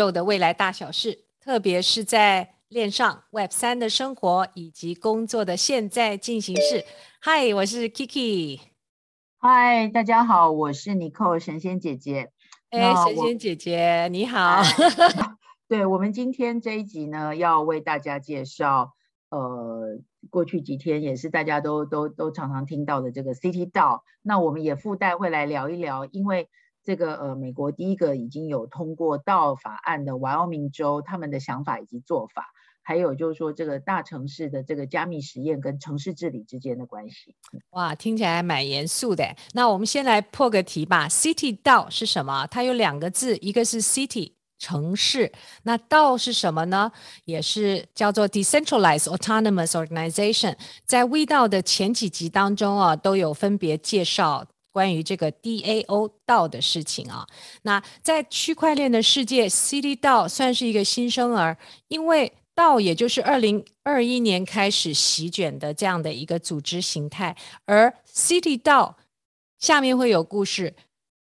宙的未来大小事，特别是在链上 Web 三的生活以及工作的现在进行式。嗨，我是 Kiki。嗨，大家好，我是 Nicole 神仙姐姐。哎，神仙姐姐你好。对，我们今天这一集呢，要为大家介绍，呃，过去几天也是大家都都都常常听到的这个 City DAO。那我们也附带会来聊一聊，因为这个呃，美国第一个已经有通过 DAO 法案的 Wyoming 州，他们的想法以及做法，还有就是说这个大城市的这个加密实验跟城市治理之间的关系。哇，听起来蛮严肃的。那我们先来破个题吧，City DAO 是什么？它有两个字，一个是 City。城市，那 DAO 是什么呢？也是叫做 Decentralized Autonomous Organization。在 weDAO 的前几集当中啊，都有分别介绍关于这个 DAO 道的事情啊。那在区块链的世界，City DAO 算是一个新生儿，因为道也就是二零二一年开始席卷的这样的一个组织形态，而 City DAO 下面会有故事，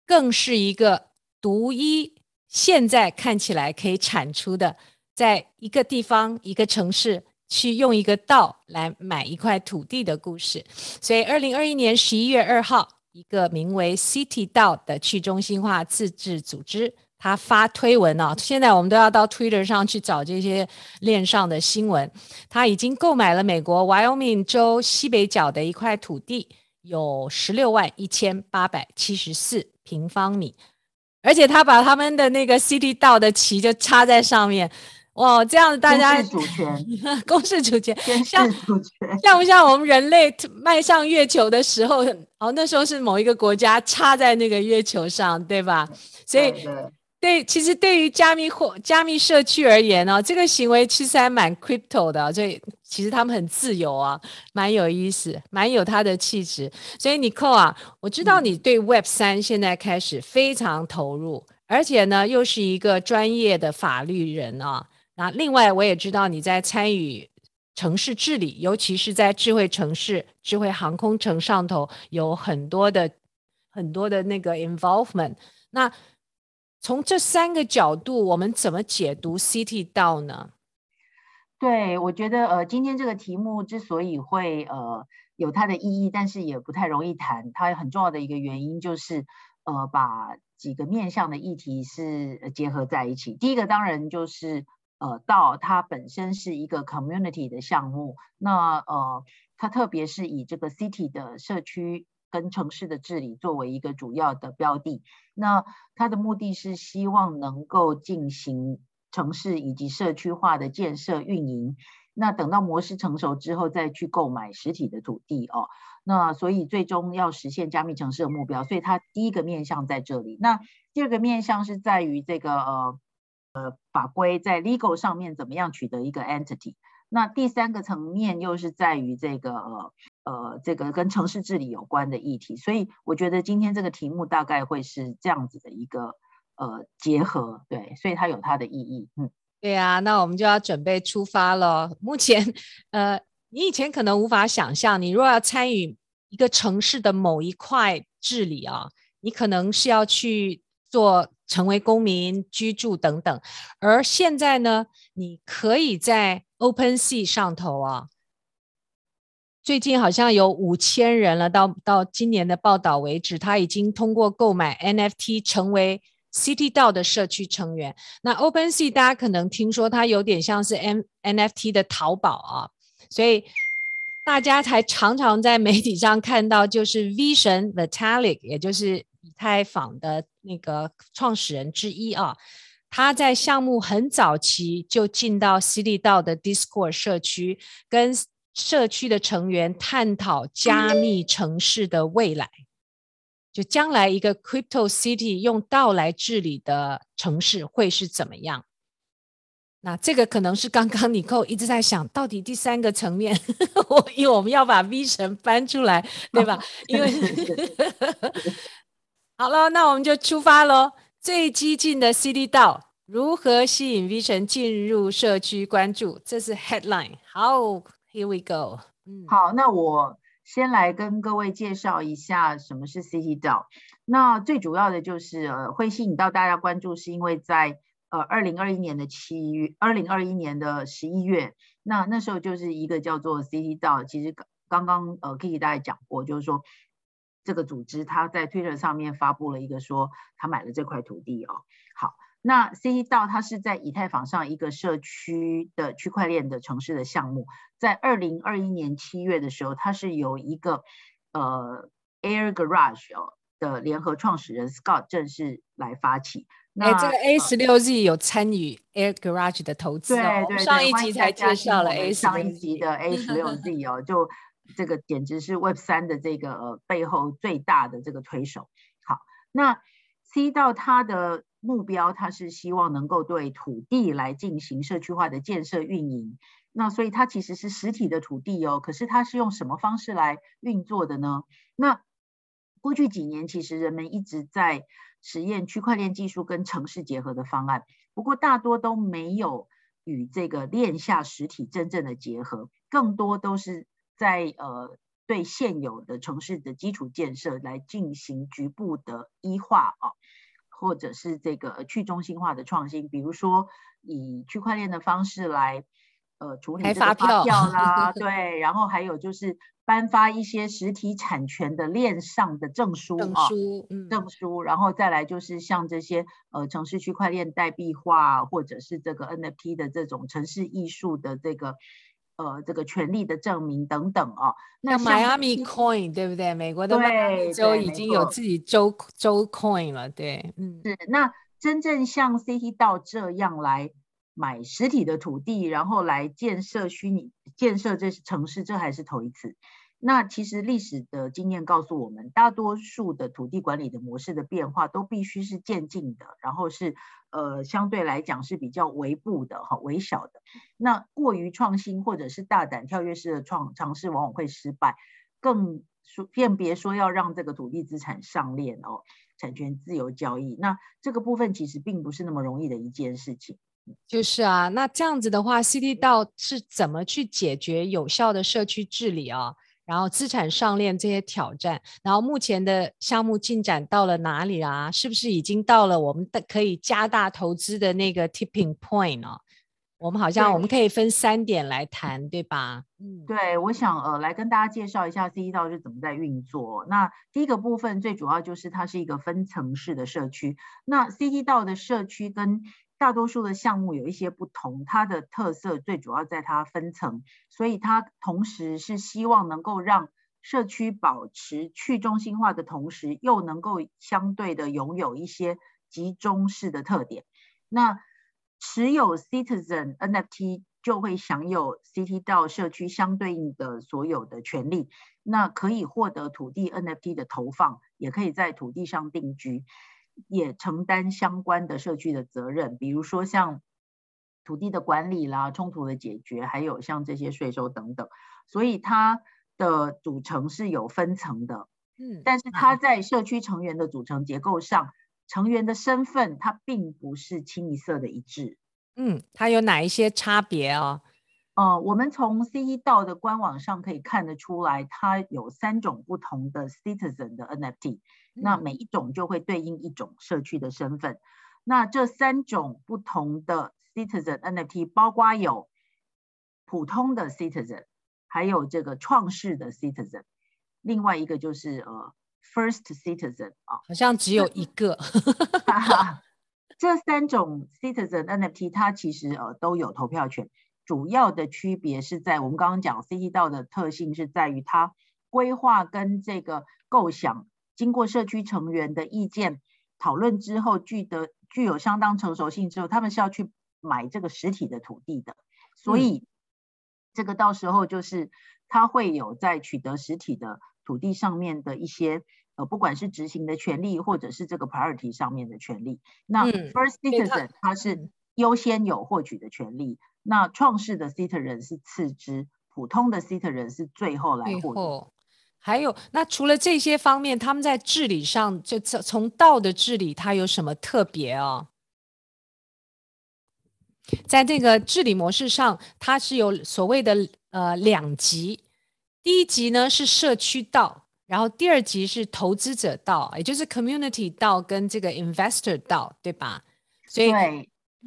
更是一个独一。现在看起来可以产出的，在一个地方、一个城市去用一个道来买一块土地的故事。所以，二零二一年十一月二号，一个名为 City DAO 的去中心化自治组织，他发推文哦。现在我们都要到 Twitter 上去找这些链上的新闻。他已经购买了美国 Wyoming 州西北角的一块土地，有十六万一千八百七十四平方米。而且他把他们的那个 City DAO 的旗就插在上面，哇，这样子大家 公示主权，公示主权，像像不像我们人类迈向月球的时候？哦，那时候是某一个国家插在那个月球上，对吧？所以。对，其实对于加密或加密社区而言呢、哦，这个行为其实还蛮 crypto 的，所以其实他们很自由啊，蛮有意思，蛮有他的气质。所以 Nicole 啊，我知道你对 Web 三现在开始非常投入，而且呢又是一个专业的法律人啊。那另外我也知道你在参与城市治理，尤其是在智慧城市、智慧航空城上头有很多的很多的那个 involvement。那从这三个角度，我们怎么解读 City DAO 呢？对，我觉得呃，今天这个题目之所以会呃有它的意义，但是也不太容易谈。它很重要的一个原因就是呃，把几个面向的议题是结合在一起。第一个当然就是呃到它本身是一个 community 的项目，那呃，它特别是以这个 city 的社区。跟城市的治理作为一个主要的标的，那它的目的是希望能够进行城市以及社区化的建设运营。那等到模式成熟之后，再去购买实体的土地哦。那所以最终要实现加密城市的目标，所以它第一个面向在这里。那第二个面向是在于这个呃呃法规在 legal 上面怎么样取得一个 entity。那第三个层面又是在于这个呃呃这个跟城市治理有关的议题，所以我觉得今天这个题目大概会是这样子的一个呃结合，对，所以它有它的意义，嗯，对、啊，那我们就要准备出发了。目前呃，你以前可能无法想象，你若要参与一个城市的某一块治理啊，你可能是要去做成为公民居住等等，而现在呢，你可以在 OpenSea 上头啊，最近好像有五千人了，到到今年的报道为止，他已经通过购买 NFT 成为 City DAO 的社区成员。那 OpenSea 大家可能听说它有点像是 N NFT 的淘宝啊，所以大家才常常在媒体上看到，就是 Vision Vitalik，也就是以太坊的那个创始人之一啊。他在项目很早期就进到 City DAO 的 Discord 社区，跟社区的成员探讨加密城市的未来。就将来一个 Crypto City 用 DAO 来治理的城市会是怎么样？那这个可能是刚刚你扣一直在想到底第三个层面，我因为我们要把 Vision 搬出来，对吧？因为 好了，那我们就出发喽。最激进的 City DAO 如何吸引 V 神进入社区关注？这是 headline。好，Here we go。嗯，好，那我先来跟各位介绍一下什么是 City DAO。那最主要的就是呃，会吸引到大家关注，是因为在呃二零二一年的七月，二零二一年的十一月，那那时候就是一个叫做 City DAO，其实刚刚呃 Kiki 大概讲过，就是说这个组织他在 Twitter 上面发布了一个说他买了这块土地哦。好。那 City DAO 它是在以太坊上一个社区的区块链的城市的项目，在二零二一年七月的时候，它是由一个呃 Air Garage 哦的联合创始人 Scott 正式来发起。那、欸、这个 A 十六 Z 有参与 Air Garage 的投资、哦、对对对，上一集才介绍了 A 上一集的 A 十六 Z 哦，就这个简直是 Web 三的这个、呃、背后最大的这个推手。好，那 C 到它的。目标，它是希望能够对土地来进行社区化的建设运营。那所以它其实是实体的土地哦，可是它是用什么方式来运作的呢？那过去几年，其实人们一直在实验区块链技术跟城市结合的方案，不过大多都没有与这个链下实体真正的结合，更多都是在呃对现有的城市的基础建设来进行局部的一化啊。或者是这个去中心化的创新，比如说以区块链的方式来呃处理这个发票啦，对，然后还有就是颁发一些实体产权的链上的证书证书、哦嗯、证书，然后再来就是像这些呃城市区块链代币化，或者是这个 NFT 的这种城市艺术的这个。呃，这个权利的证明等等啊、哦，那 Miami Coin 对不对？美国的迈阿密州已经有自己州州 Coin 了，对，嗯，是。那真正像 City DAO 这样来买实体的土地，然后来建设虚拟建设这城市，这还是头一次。那其实历史的经验告诉我们，大多数的土地管理的模式的变化都必须是渐进的，然后是呃相对来讲是比较微步的哈，微小的。那过于创新或者是大胆跳跃式的创尝试，往往会失败。更说，便别说要让这个土地资产上链哦，产权自由交易。那这个部分其实并不是那么容易的一件事情。就是啊，那这样子的话，City DAO 是怎么去解决有效的社区治理啊？然后资产上链这些挑战，然后目前的项目进展到了哪里啊？是不是已经到了我们的可以加大投资的那个 tipping point 呢？我们好像我们可以分三点来谈，对吧？嗯，对，我想呃来跟大家介绍一下 City DAO 是怎么在运作。那第一个部分最主要就是它是一个分层式的社区。那 City DAO 的社区跟大多数的项目有一些不同，它的特色最主要在它分层，所以它同时是希望能够让社区保持去中心化的同时，又能够相对的拥有一些集中式的特点。那持有 Citizen NFT 就会享有 City DAO 社区相对应的所有的权利，那可以获得土地 NFT 的投放，也可以在土地上定居。也承担相关的社区的责任，比如说像土地的管理啦、冲突的解决，还有像这些税收等等。所以它的组成是有分层的，嗯，但是它在社区成员的组成结构上，成员的身份它并不是清一色的一致。嗯，它有哪一些差别哦？呃，我们从 City DAO 的官网上可以看得出来，它有三种不同的 Citizen 的 NFT。那每一种就会对应一种社区的身份。那这三种不同的 Citizen NFT，包括有普通的 Citizen，还有这个创世的 Citizen，另外一个就是呃 First Citizen 啊，好像只有一个。这三种 Citizen NFT 它其实呃都有投票权，主要的区别是在我们刚刚讲 City DAO 的特性是在于它规划跟这个构想。经过社区成员的意见讨论之后，具得具有相当成熟性之后，他们是要去买这个实体的土地的，所以这个到时候就是他会有在取得实体的土地上面的一些呃，不管是执行的权利，或者是这个 priority 上面的权利。那 first citizen 他是优先有获取的权利，那创世的 citizen 是次之，普通的 citizen 是最后来获取。还有，那除了这些方面，他们在治理上，就从从道的治理，它有什么特别哦？在这个治理模式上，它是有所谓的呃两级，第一级呢是社区道，然后第二级是投资者道，也就是 community 道跟这个 investor 道，对吧？所以。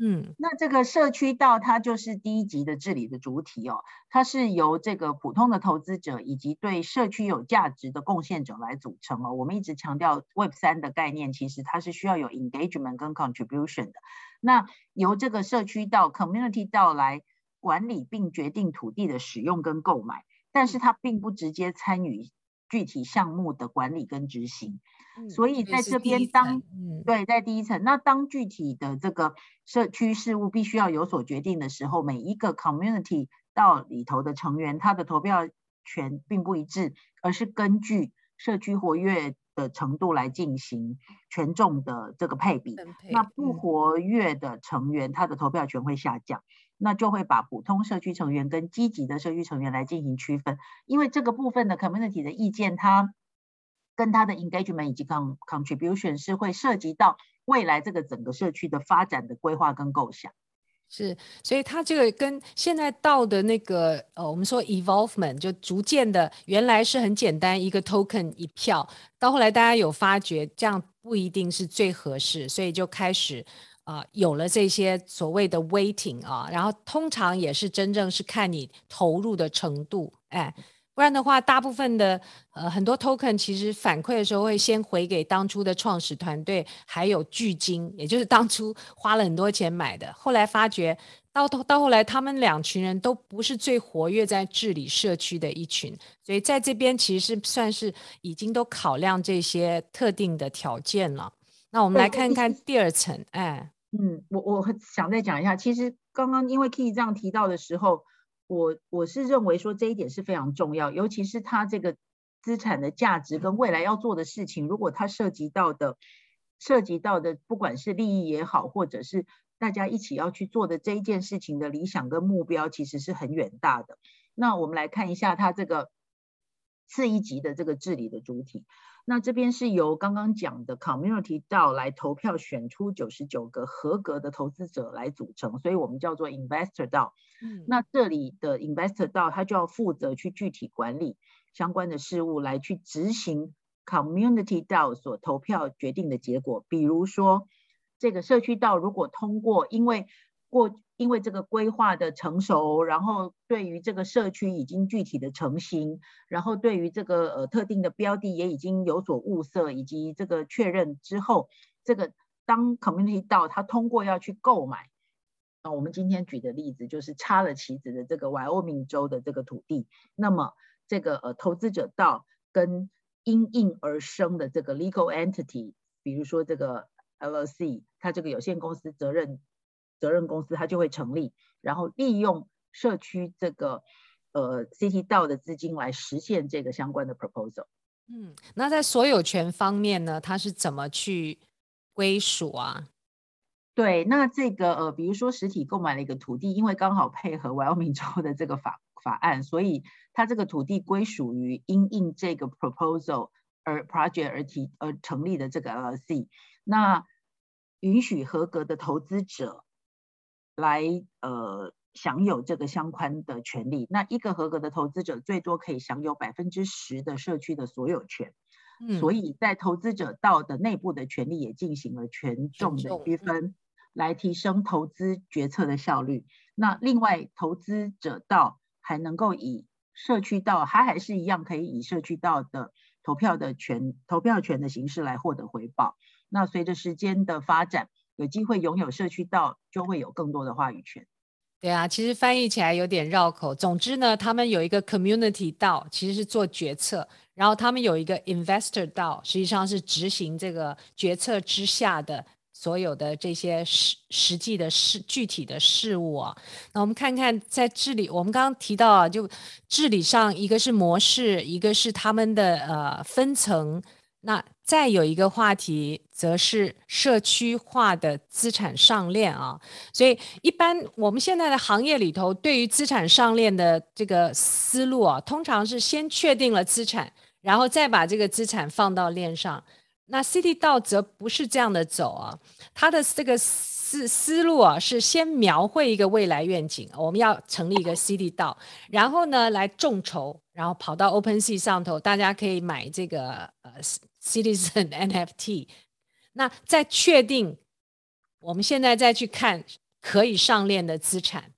嗯，那这个社区道它就是第一级的治理的主体哦，它是由这个普通的投资者以及对社区有价值的贡献者来组成哦。我们一直强调 Web 三的概念，其实它是需要有 engagement 跟 contribution 的。那由这个社区道 community 道来管理并决定土地的使用跟购买，但是它并不直接参与具体项目的管理跟执行。所以在这边当，嗯，对，在第一层，那当具体的这个社区事务必须要有所决定的时候，每一个 community 到里头的成员，他的投票权并不一致，而是根据社区活跃的程度来进行权重的这个配比。那不活跃的成员，他的投票权会下降，那就会把普通社区成员跟积极的社区成员来进行区分，因为这个部分的 community 的意见，它。跟它的 engagement 以及 contribution 是会涉及到未来这个整个社区的发展的规划跟构想，是，所以它这个跟现在到的那个呃，我们说 evolvement 就逐渐的，原来是很简单一个 token 一票，到后来大家有发觉这样不一定是最合适，所以就开始啊、呃、有了这些所谓的 weighting 啊，然后通常也是真正是看你投入的程度，哎。不然的话，大部分的呃很多 token 其实反馈的时候会先回给当初的创始团队，还有巨金，也就是当初花了很多钱买的。后来发觉到头到后来，他们两群人都不是最活跃在治理社区的一群，所以在这边其实是算是已经都考量这些特定的条件了。那我们来看看第二层，哎，嗯，我我想再讲一下，其实刚刚因为 Key 这样提到的时候。我我是认为说这一点是非常重要，尤其是它这个资产的价值跟未来要做的事情，如果它涉及到的涉及到的不管是利益也好，或者是大家一起要去做的这一件事情的理想跟目标，其实是很远大的。那我们来看一下它这个次一级的这个治理的主体。那这边是由刚刚讲的 community 道来投票选出九十九个合格的投资者来组成，所以我们叫做 investor 道。嗯，那这里的 investor 道他就要负责去具体管理相关的事务，来去执行 community 道所投票决定的结果。比如说，这个社区道如果通过，因为过因为这个规划的成熟，然后对于这个社区已经具体的成型，然后对于这个呃特定的标的也已经有所物色，以及这个确认之后，这个当 community 到他通过要去购买，啊，我们今天举的例子就是插了旗子的这个 Wyoming 州的这个土地，那么这个呃投资者到跟因应而生的这个 legal entity，比如说这个 LLC，它这个有限公司责任。责任公司它就会成立，然后利用社区这个呃 City 道的资金来实现这个相关的 proposal。嗯，那在所有权方面呢，它是怎么去归属啊？对，那这个呃，比如说实体购买了一个土地，因为刚好配合 Wyoming 州的这个法法案，所以它这个土地归属于因应这个 proposal 而 project 而提而成立的这个 LLC，那允许合格的投资者。来呃享有这个相关的权利，那一个合格的投资者最多可以享有百分之十的社区的所有权，嗯，所以在投资者道的内部的权利也进行了权重的区分，来提升投资决策的效率。那另外投资者道还能够以社区道，它还是一样可以以社区道的投票的权投票权的形式来获得回报。那随着时间的发展。有机会拥有社区道，就会有更多的话语权。对啊，其实翻译起来有点绕口。总之呢，他们有一个 community 道，其实是做决策；然后他们有一个 investor 道，实际上是执行这个决策之下的所有的这些实实际的事、具体的事物啊。那我们看看在治理，我们刚刚提到啊，就治理上，一个是模式，一个是他们的呃分层。那再有一个话题，则是社区化的资产上链啊。所以，一般我们现在的行业里头，对于资产上链的这个思路啊，通常是先确定了资产，然后再把这个资产放到链上。那 CT 道则不是这样的走啊，它的这个思思路啊是先描绘一个未来愿景，我们要成立一个 CT 道然后呢来众筹，然后跑到 OpenSea 上头，大家可以买这个呃 Citizen NFT，那在确定，我们现在再去看可以上链的资产，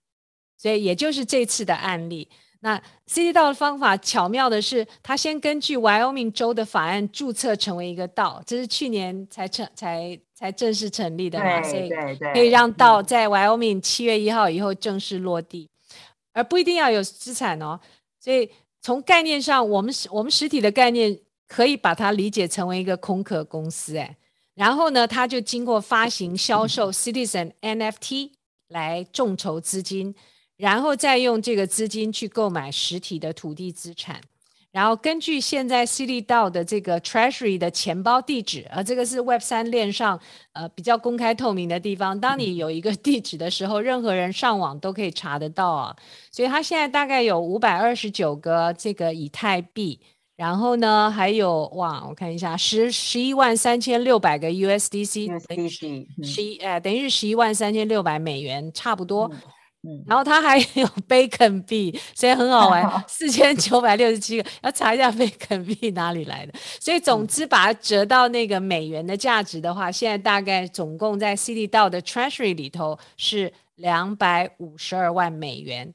所以也就是这次的案例。那 City DAO 的方法巧妙的是，他先根据 Wyoming 州的法案注册成为一个 DAO，这是去年才成才才正式成立的嘛，所以可以让 DAO 在 Wyoming 七月一号以后正式落地，而不一定要有资产哦。所以从概念上，我们我们实体的概念可以把它理解成为一个空壳公司，哎，然后呢，他就经过发行销售 Citizen NFT 来众筹资金。然后再用这个资金去购买实体的土地资产，然后根据现在 City d a 的这个 Treasury 的钱包地址，而这个是 Web 三链上呃比较公开透明的地方。当你有一个地址的时候，任何人上网都可以查得到啊。所以它现在大概有五百二十九个这个以太币，然后呢还有哇，我看一下十十一万三千六百个 USDC，等于十一呃等于是十一万三千六百美元，差不多。嗯嗯，然后它还有 Bacon 币，所以很好玩，四千九百六十七个，要查一下 Bacon 币哪里来的。所以总之把它折到那个美元的价值的话，现在大概总共在 City DAO 的 Treasury 里头是两百五十二万美元。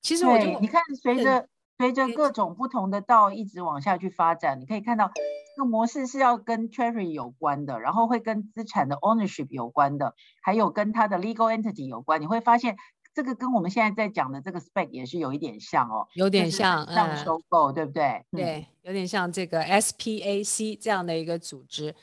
其实我觉得你看，随着随着各种不同的 DAO 一直往下去发展，你可以看到。这个模式是要跟 treasury 有关的，然后会跟资产的 ownership 有关的，还有跟它的 legal entity 有关。你会发现，这个跟我们现在在讲的这个 spec 也是有一点像哦，有点像，像收购，嗯、对不对？对，有点像这个 SPAC 这样的一个组织，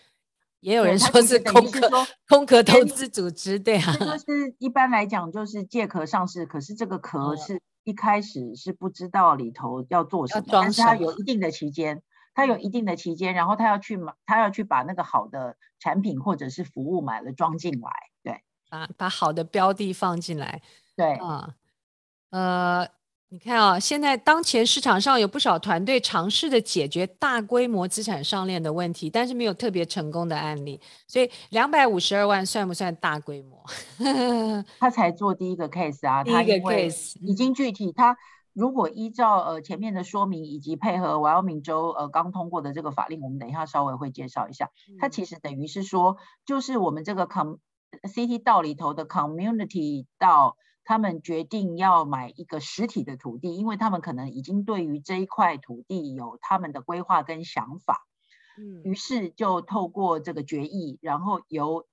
也有人说是空壳空壳投资组织，对啊。就是一般来讲就是借壳上市，可是这个壳是一开始是不知道里头要做什么，但是他有一定的期间。他有一定的期间，然后他要去买，他要去把那个好的产品或者是服务买了装进来，对，把把好的标的放进来，对。啊，呃，你看啊，现在当前市场上有不少团队尝试的解决大规模资产上链的问题，但是没有特别成功的案例，所以两百五十二万算不算大规模？他才做第一个 case 啊，第一个 case 已经具体他。如果依照呃前面的说明以及配合 Wyoming 州呃刚通过的这个法令，我们等一下稍微会介绍一下。它其实等于是说，就是我们这个 com City DAO 里头的 community DAO，他们决定要买一个实体的土地，因为他们可能已经对于这一块土地有他们的规划跟想法，嗯，于是就透过这个决议，然后由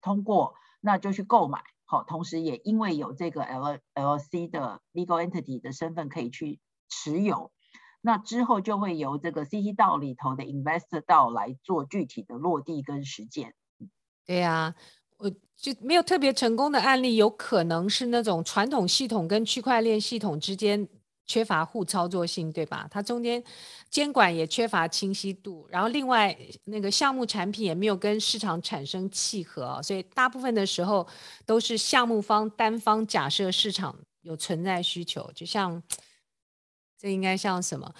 通过，那就去购买。好，同时也因为有这个 L L C 的 legal entity 的身份可以去持有，那之后就会由这个 City DAO 里头的 Investor DAO 来做具体的落地跟实践。对呀、啊，我就没有特别成功的案例，有可能是那种传统系统跟区块链系统之间。缺乏互操作性，对吧？它中间监管也缺乏清晰度，然后另外那个项目产品也没有跟市场产生契合，所以大部分的时候都是项目方单方假设市场有存在需求，就像这应该像什么？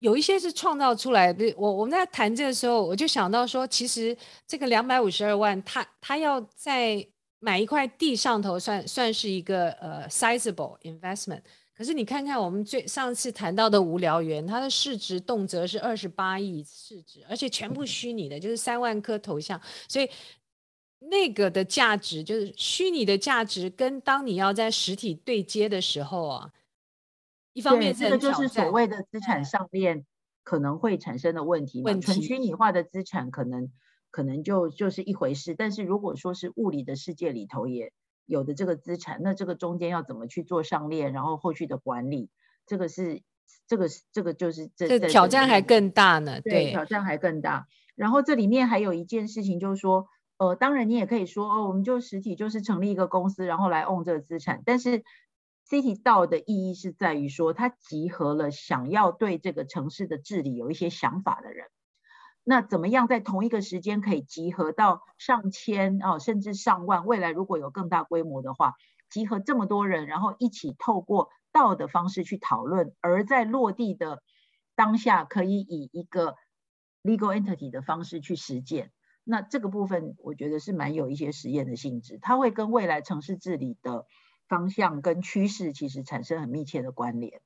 有一些是创造出来的。我我们在谈这个时候，我就想到说，其实这个两百五十二万，他他要在买一块地上头算算是一个呃 sizable investment。可是你看看我们最上次谈到的无聊园，它的市值动辄是二十八亿市值，而且全部虚拟的，就是三万颗头像，所以那个的价值就是虚拟的价值，跟当你要在实体对接的时候啊，一方面这个就是所谓的资产上链可能会产生的问题，问题纯虚拟化的资产可能可能就就是一回事，但是如果说是物理的世界里头也。有的这个资产，那这个中间要怎么去做上链，然后后续的管理，这个是这个这个就是这这挑战还更大呢。对，对，挑战还更大。然后这里面还有一件事情，就是说，呃，当然你也可以说，哦，我们就实体就是成立一个公司，然后来 own 这个资产。但是 City DAO 的意义是在于说，它集合了想要对这个城市的治理有一些想法的人。那怎么样在同一个时间可以集合到上千啊，甚至上万？未来如果有更大规模的话，集合这么多人，然后一起透过道的方式去讨论，而在落地的当下，可以以一个 legal entity 的方式去实践。那这个部分我觉得是蛮有一些实验的性质，它会跟未来城市治理的方向跟趋势其实产生很密切的关联。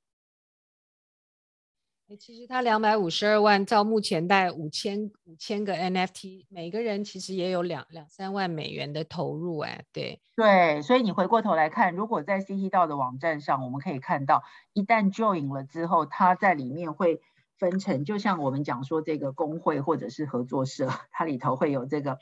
其实它两百五十二万，照目前带五千五千个 NFT，每个人其实也有两两三万美元的投入，哎，对对，所以你回过头来看，如果在 CityDAO 的网站上，我们可以看到，一旦 join 了之后，它在里面会分成，就像我们讲说这个工会或者是合作社，它里头会有这个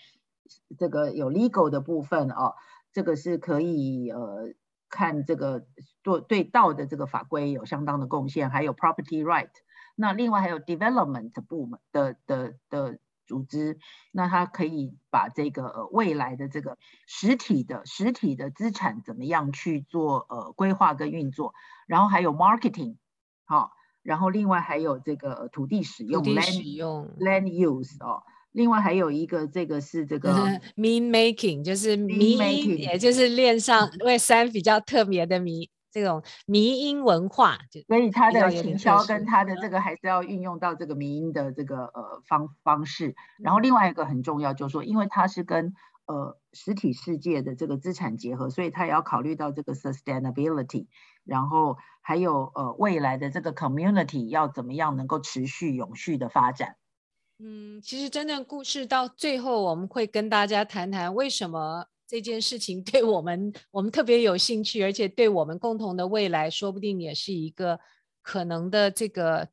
这个有 legal 的部分哦，这个是可以呃看这个做对道的这个法规有相当的贡献，还有 property right。那另外还有 development 部门的的的组织，那它可以把这个呃未来的这个实体的实体的资产怎么样去做呃规划跟运作，然后还有 marketing，好，然后另外还有这个土地使用，土地使用 land, land use 哦，另外还有一个这个是这个 meme making，就是迷因，也就是链上 Web3 比较特别的迷。这种迷音文化，所以他的行销跟他的这个还是要运用到这个迷音的这个呃方方式。然后另外一个很重要就是说，因为它是跟呃实体世界的这个资产结合，所以它也要考虑到这个 sustainability，然后还有呃未来的这个 community 要怎么样能够持续永续的发展。嗯，其实真正故事到最后，我们会跟大家谈谈为什么。这件事情 对我们，我们特别有兴趣，而且对我们共同的未来，说不定也是一个可能的这个，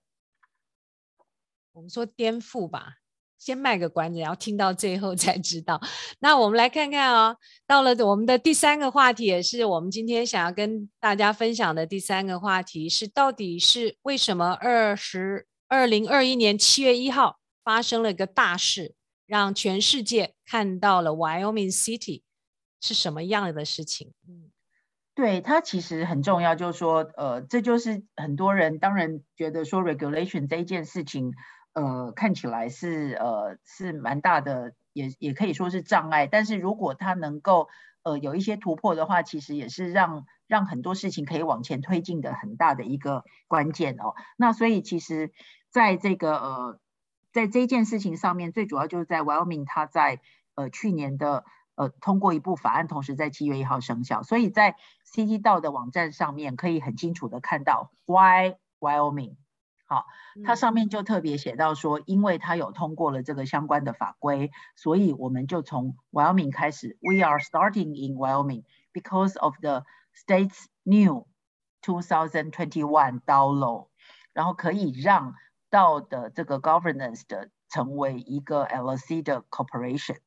我们说颠覆吧。先卖个关子，然后听到最后才知道。那我们来看看哦，到了我们的第三个话题，也是我们今天想要跟大家分享的第三个话题是，到底是为什么二十二零二一年七月一号发生了一个大事，让全世界看到了 Wyoming City。是什么样的事情？嗯，对，它其实很重要，就是说，呃，这就是很多人当然觉得说 regulation 这一件事情，呃，看起来是呃是蛮大的，也也可以说是障碍。但是如果它能够呃有一些突破的话，其实也是让让很多事情可以往前推进的很大的一个关键哦。那所以其实在这个呃在这件事情上面，最主要就是在 Wyoming，它在呃去年的。呃，通过一部法案，同时在七月一号生效，所以在 CityDAO 的网站上面可以很清楚的看到 Why Wyoming。好，它上面就特别写到说，因为它有通过了这个相关的法规，所以我们就从 Wyoming 开始，We are starting in Wyoming because of the state's new 2021 DAO law，然后可以让 DAO 的这个 governance 的成为一个 LLC 的 corporation。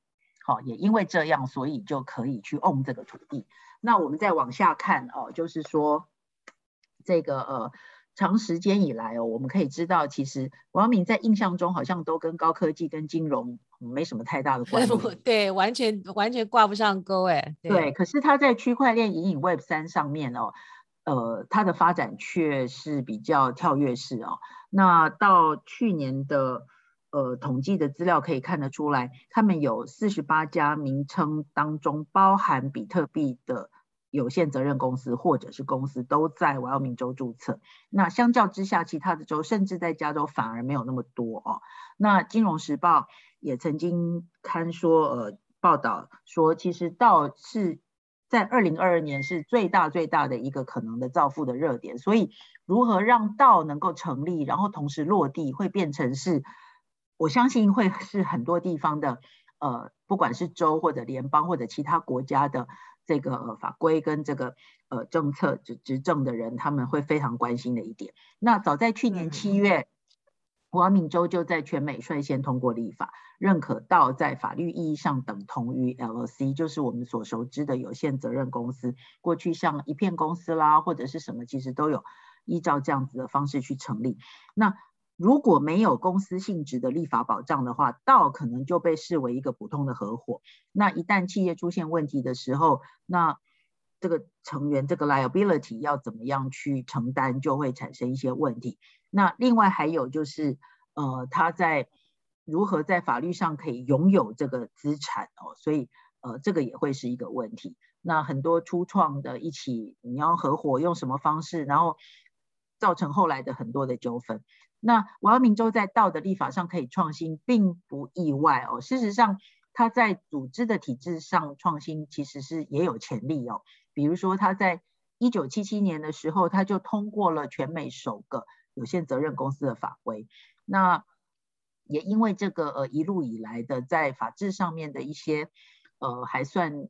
好，也因为这样，所以就可以去 own 这个土地。那我们再往下看哦，就是说这个呃，长时间以来哦，我们可以知道，其实王明在印象中好像都跟高科技跟金融没什么太大的关系。对，完全完全挂不上钩哎。对，可是他在区块链隐隐 Web 三上面哦，呃，它的发展却是比较跳跃式哦。那到去年的。呃，统计的资料可以看得出来，他们有四十八家名称当中包含比特币的有限责任公司或者是公司都在 Wyoming 州注册。那相较之下，其他的州甚至在加州反而没有那么多哦。那金融时报也曾经刊说，呃，报道说，其实道是在二零二二年是最大最大的一个可能的造富的热点。所以，如何让道能够成立，然后同时落地，会变成是。我相信会是很多地方的，呃，不管是州或者联邦或者其他国家的这个、呃、法规跟这个呃政策执执政的人，他们会非常关心的一点。那早在去年七月，华明州就在全美率先通过立法，认可到在法律意义上等同于 LLC，就是我们所熟知的有限责任公司。过去像一片公司啦或者是什么，其实都有依照这样子的方式去成立。那如果没有公司性质的立法保障的话道可能就被视为一个普通的合伙。那一旦企业出现问题的时候，那这个成员这个 liability 要怎么样去承担，就会产生一些问题。那另外还有就是，呃，他在如何在法律上可以拥有这个资产哦，所以呃，这个也会是一个问题。那很多初创的一起，你要合伙用什么方式，然后造成后来的很多的纠纷。那维奥明州在道德立法上可以创新，并不意外哦。事实上，他在组织的体制上创新其实是也有潜力哦。比如说，他在一九七七年的时候，他就通过了全美首个有限责任公司的法规。那也因为这个呃一路以来的在法制上面的一些呃还算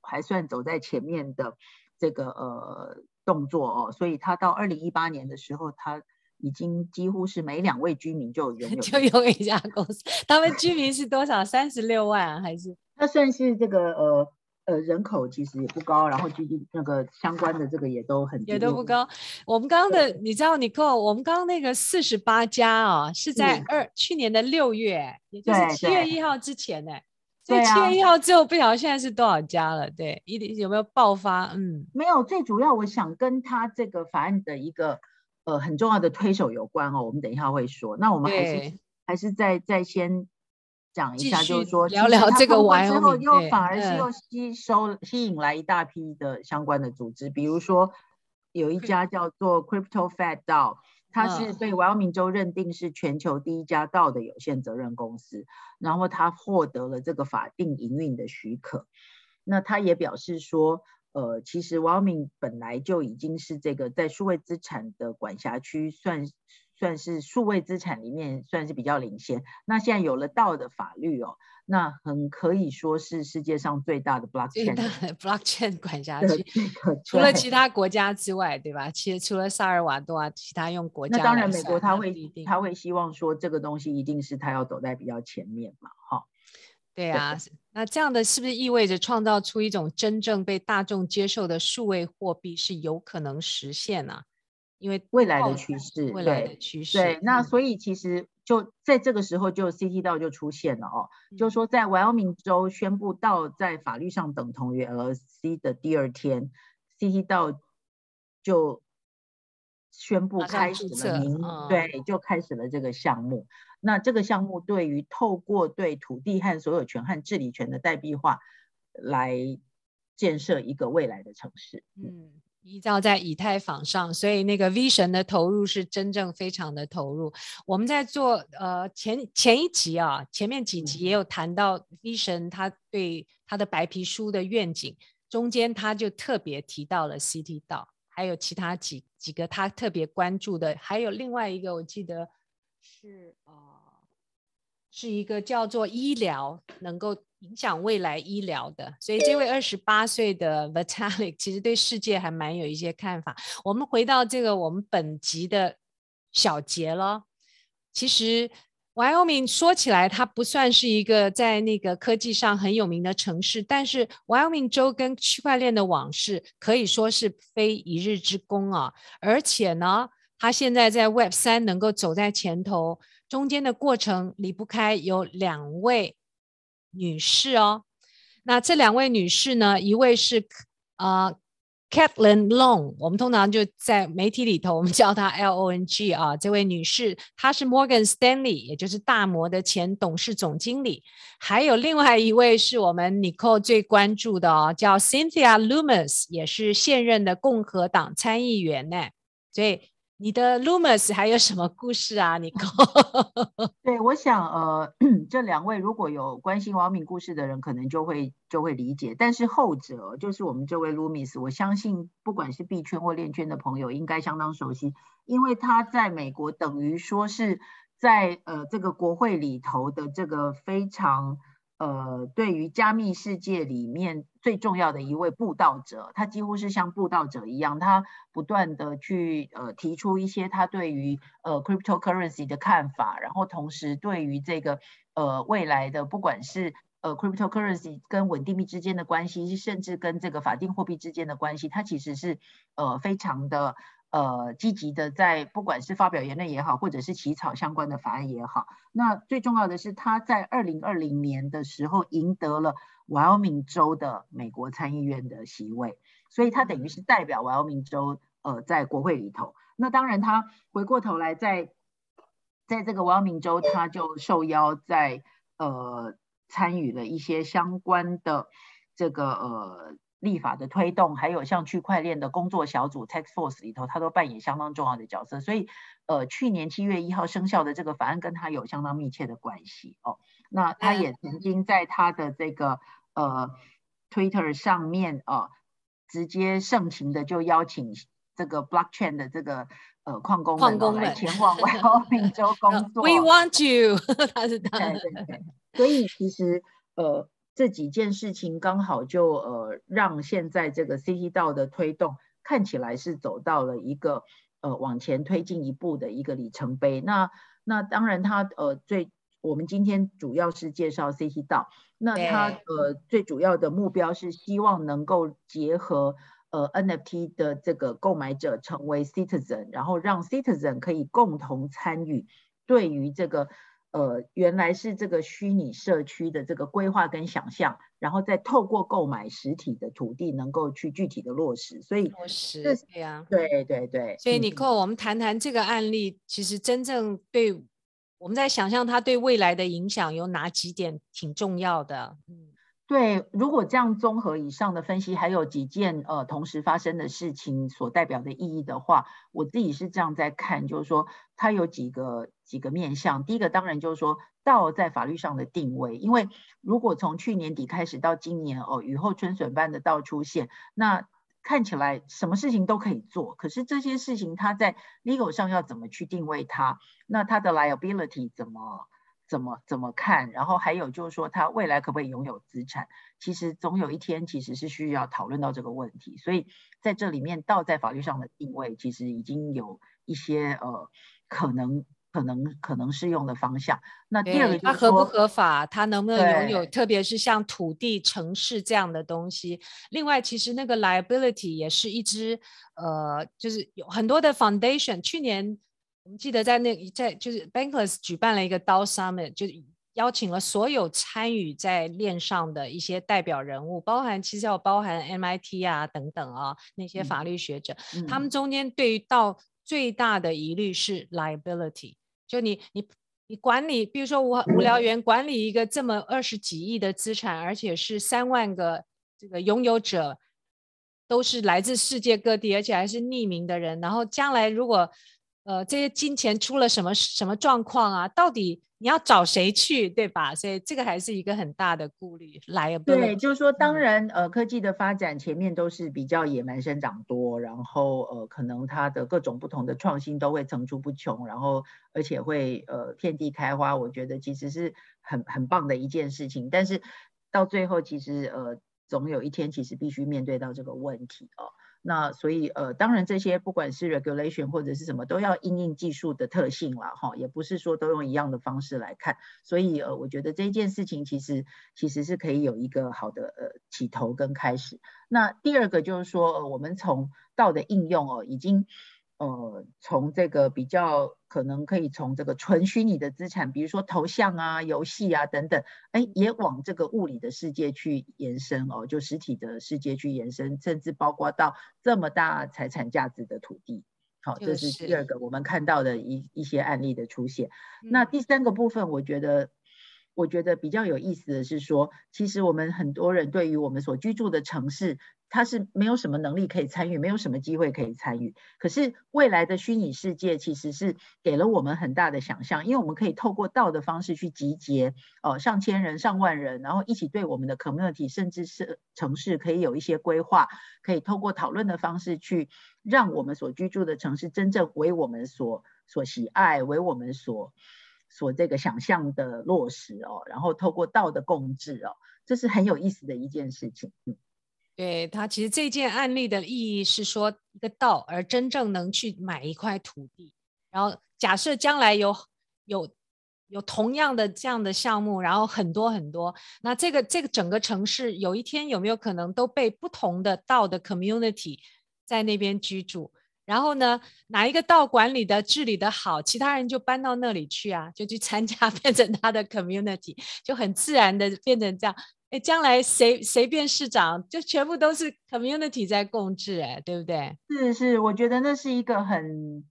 还算走在前面的这个呃动作哦，所以他到二零一八年的时候，他已经几乎是每两位居民就拥有 就有一家公司。他们居民是多少？三十六万、啊、还是？他算是这个呃。呃，人口其实也不高，然后最近那个相关的这个也都很，也都不高。我们刚刚的，你知道，Nicole，我们刚刚那个四十八家啊，是在二、嗯、去年的六月，也就是七月一号之前呢。所以七月一号之后，不晓得现在是多少家了。对，一定有没有爆发？嗯，没有。最主要，我想跟他这个法案的一个呃很重要的推手有关哦。我们等一下会说。那我们还是还是再再先。讲一下，就是说聊聊这个完之后，又反而是又吸收吸引来一大批的相关的组织，比如说有一家叫做 Crypto Fed DAO，它是被维奥明州认定是全球第一家 DAO 的有限责任公司，然后它获得了这个法定营运的许可。那他也表示说，呃，其实维奥明本来就已经是这个在数位资产的管辖区算。算是数位资产里面算是比较领先。那现在有了 DAO 的法律哦，那很可以说是世界上最大的 blockchain 的 blockchain 管辖区，除了其他国家之外，对吧？其实除了萨尔瓦多啊，其他用国家。那当然，美国他会他会希望说这个东西一定是他要走在比较前面嘛，哈。对啊，那这样的是不是意味着创造出一种真正被大众接受的数位货币是有可能实现呢、啊？因为未来的趋势，未来的趋势，对，那所以其实就在这个时候，就 CT DAO 就出现了哦，嗯、就是说在维奥明州宣布 DAO 在法律上等同于 LLC 的第二天，CT DAO 就宣布开始了您，嗯、对，就开始了这个项目。那这个项目对于透过对土地和所有权和治理权的代币化来建设一个未来的城市，嗯。嗯依照在以太坊上，所以那个 V 神的投入是真正非常的投入。我们在做呃前前一集啊，前面几集也有谈到 V 神他对他的白皮书的愿景，中间他就特别提到了 CT DAO，还有其他几几个他特别关注的，还有另外一个我记得是呃是一个叫做医疗能够。影响未来医疗的，所以这位二十八岁的 Vitalik 其实对世界还蛮有一些看法。我们回到这个我们本集的小结了。其实 Wyoming 说起来，它不算是一个在那个科技上很有名的城市，但是 Wyoming 州跟区块链的往事可以说是非一日之功啊。而且呢，它现在在 Web 三能够走在前头，中间的过程离不开有两位。女士哦，那这两位女士呢？一位是呃 Kathleen Long，我们通常就在媒体里头，我们叫她 L O N G 啊。这位女士她是 Morgan Stanley，也就是大摩的前董事总经理。还有另外一位是我们 Nicole 最关注的哦，叫 Cynthia Lummis，也是现任的共和党参议员呢。所以。你的 Lummis 还有什么故事啊？你对，我想呃，这两位如果有关心王敏故事的人，可能就会就会理解。但是后者就是我们这位 Lummis，我相信不管是币圈或链圈的朋友，应该相当熟悉，因为他在美国等于说是在呃这个国会里头的这个非常。呃，对于加密世界里面最重要的一位布道者，他几乎是像布道者一样，他不断的去呃提出一些他对于呃 cryptocurrency 的看法，然后同时对于这个呃未来的不管是呃 cryptocurrency 跟稳定币之间的关系，甚至跟这个法定货币之间的关系，他其实是呃非常的。呃，积极的在不管是发表言论也好，或者是起草相关的法案也好，那最重要的是他在二零二零年的时候赢得了维奥明州的美国参议院的席位，所以他等于是代表维奥明州呃在国会里头。那当然他回过头来在在这个维奥明州，他就受邀在呃参与了一些相关的这个呃立法的推动，还有像区块链的工作小组 Task Force 里头，他都扮演相当重要的角色。所以，呃，去年七月一号生效的这个法案跟他有相当密切的关系哦。那他也曾经在他的这个呃 Twitter 上面啊、呃，直接盛情的就邀请这个 Blockchain 的这个呃矿工们，矿工们来前往外欧宾州工作。We want you，他是他对对对。所以其实呃。这几件事情刚好就呃让现在这个 CityDAO 的推动看起来是走到了一个呃往前推进一步的一个里程碑。那那当然它呃最我们今天主要是介绍 CityDAO，那它呃最主要的目标是希望能够结合呃 NFT 的这个购买者成为 Citizen，然后让 Citizen 可以共同参与对于这个。呃，原来是这个虚拟社区的这个规划跟想象，然后再透过购买实体的土地，能够去具体的落实。所以落实，对呀，对对对。所以 Nicole，我们谈谈这个案例，其实真正对我们在想象它对未来的影响有哪几点挺重要的。嗯。对，如果这样综合以上的分析，还有几件呃同时发生的事情所代表的意义的话，我自己是这样在看，就是说它有几个几个面向。第一个当然就是说道在法律上的定位，因为如果从去年底开始到今年哦，雨后春笋般的道出现，那看起来什么事情都可以做，可是这些事情它在 legal 上要怎么去定位它？那它的 liability 怎么？怎么怎么看？然后还有就是说，他未来可不可以拥有资产？其实总有一天其实是需要讨论到这个问题。所以在这里面，道在法律上的定位其实已经有一些呃可能可能可能适用的方向。那第二个就是说，它合不合法？它能不能拥有？特别是像土地、城市这样的东西。另外，其实那个 liability 也是一支呃，就是有很多的 foundation。去年。我们记得在那在就是 Bankless 举办了一个 DAO Summit，就邀请了所有参与在链上的一些代表人物，包含其实要包含 MIT 啊等等啊那些法律学者，嗯、他们中间对于 DAO 最大的疑虑是 liability，就你你你管理，比如说无无聊猿管理一个这么二十几亿的资产，而且是三万个这个拥有者都是来自世界各地，而且还是匿名的人，然后将来如果呃，这些金钱出了什么什么状况啊？到底你要找谁去，对吧？所以这个还是一个很大的顾虑。来，对，就是说，当然，呃，科技的发展前面都是比较野蛮生长多，然后呃，可能它的各种不同的创新都会层出不穷，然后而且会呃遍地开花。我觉得其实是很很棒的一件事情。但是到最后，其实呃，总有一天其实必须面对到这个问题哦。那所以呃，当然这些不管是 regulation 或者是什么，都要应用技术的特性了，哈，也不是说都用一样的方式来看。所以呃，我觉得这件事情其实其实是可以有一个好的呃起头跟开始。那第二个就是说，呃，我们从道的应用哦，已经。呃，从这个比较可能可以从这个纯虚拟的资产，比如说头像啊、游戏啊等等，哎，也往这个物理的世界去延伸哦，就实体的世界去延伸，甚至包括到这么大财产价值的土地。好，这是第二个我们看到的一一些案例的出现。嗯。那第三个部分，我觉得。我觉得比较有意思的是说，其实我们很多人对于我们所居住的城市，它是没有什么能力可以参与，没有什么机会可以参与。可是未来的虚拟世界其实是给了我们很大的想象，因为我们可以透过道的方式去集结，呃，上千人、上万人，然后一起对我们的 community 甚至是城市可以有一些规划，可以透过讨论的方式去让我们所居住的城市真正为我们所所喜爱，为我们所。所这个想象的落实哦，然后透过道的共治哦，这是很有意思的一件事情。嗯，对，他其实这件案例的意义是说一个道，而真正能去买一块土地，然后假设将来有有有同样的这样的项目，然后很多很多，那这个这个整个城市有一天有没有可能都被不同的道的 community 在那边居住？然后呢，哪一个道管理的治理的好，其他人就搬到那里去啊，就去参加，变成他的 community，就很自然的变成这样。哎，将来谁谁变市长，就全部都是 community 在共治，哎，对不对？是是，我觉得那是一个很，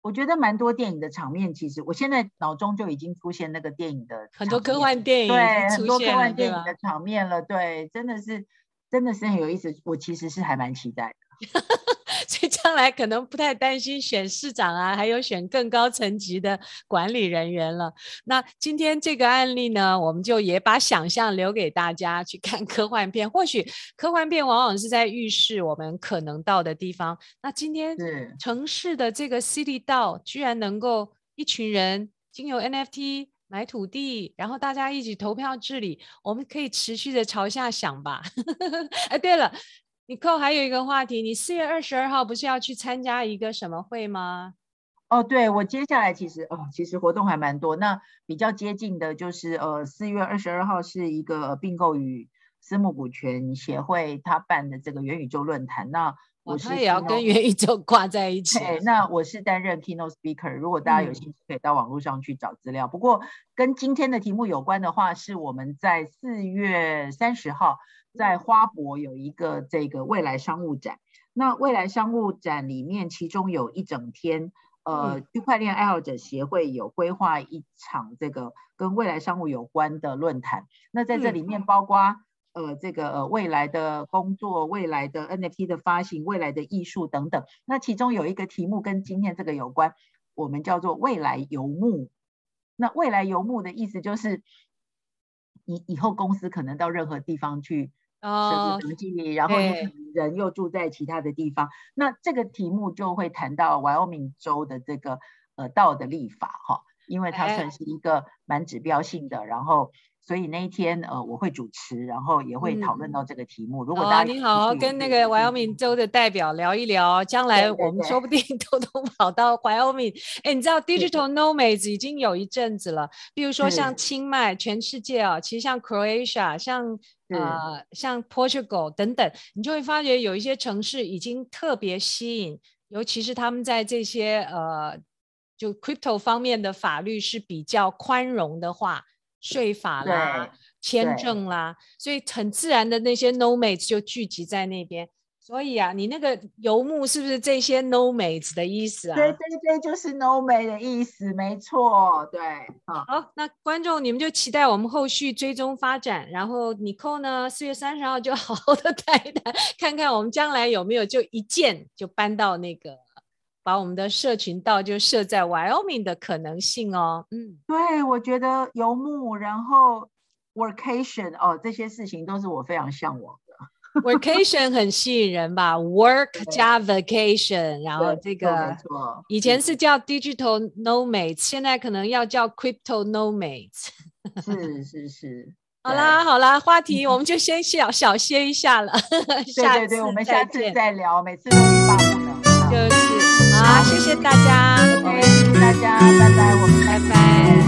我觉得蛮多电影的场面。其实我现在脑中就已经出现那个电影的很多科幻电影，对，很多科幻电影的场面了。对，真的是。真的是很有意思。我其实是还蛮期待的。所以将来可能不太担心选市长啊，还有选更高层级的管理人员了。那今天这个案例呢，我们就也把想象留给大家去看科幻片。或许科幻片往往是在预示我们可能到的地方。那今天城市的这个 City DAO 居然能够一群人经由 NFT 买土地，然后大家一起投票治理，我们可以持续的朝下想吧。哎，对了。Nicole 还有一个话题，你四月二十二号不是要去参加一个什么会吗？哦，对，我接下来其实哦，其实活动还蛮多。那比较接近的就是呃，四月二十二号是一个并购与私募股权协会他办的这个元宇宙论坛。那我他也要跟元宇宙挂在一起。那我是担任 keynote speaker，如果大家有兴趣，可以到网络上去找资料。嗯、不过跟今天的题目有关的话，是我们在四月三十号。在花博有一个这个未来商务展，那未来商务展里面，其中有一整天，呃，区块链爱好者协会有规划一场这个跟未来商务有关的论坛。那在这里面包括呃这个呃未来的工作、未来的 NFT 的发行、未来的艺术等等。那其中有一个题目跟今天这个有关，我们叫做未来游牧。那未来游牧的意思就是，以以后公司可能到任何地方去。哦，设计经理，然后人又住在其他的地方，那这个题目就会谈到 Wyoming 州的这个呃道的立法哈，因为它算是一个蛮指标性的，然后。所以那一天，呃，我会主持，然后也会讨论到这个题目。嗯、如果大家、哦、你好好跟那个 Wyoming 州的代表聊一聊，将来我们说不定 偷偷跑到 Wyoming。哎，你知道 Digital Nomads 已经有一阵子了，比如说像清迈，全世界啊，其实像 Croatia，像呃，像 Portugal 等等，你就会发觉有一些城市已经特别吸引，尤其是他们在这些呃，就 Crypto 方面的法律是比较宽容的话。税法啦，签证啦，所以很自然的那些 nomads 就聚集在那边。所以啊，你那个游牧是不是这些 nomads 的意思啊？对对对，就是 nomad 的意思，没错。对，好，好，那观众你们就期待我们后续追踪发展。然后 Nicole 呢，四月三十号就好好的谈一谈，看看我们将来有没有就一键就搬到那个。把我们的社群道就设在 Wyoming 的可能性哦，嗯，对，我觉得游牧，然后 workation 哦，这些事情都是我非常向往的。workation 很吸引人吧？work 加 vacation，然后这个以前是叫 digital nomads，现在可能要叫 crypto nomads。是是是，好啦好啦，话题我们就先小小歇一下了。对对对，我们下次再聊，每次都欲罢不能。就是。好，谢谢大家，谢谢大家，拜拜，我们拜拜。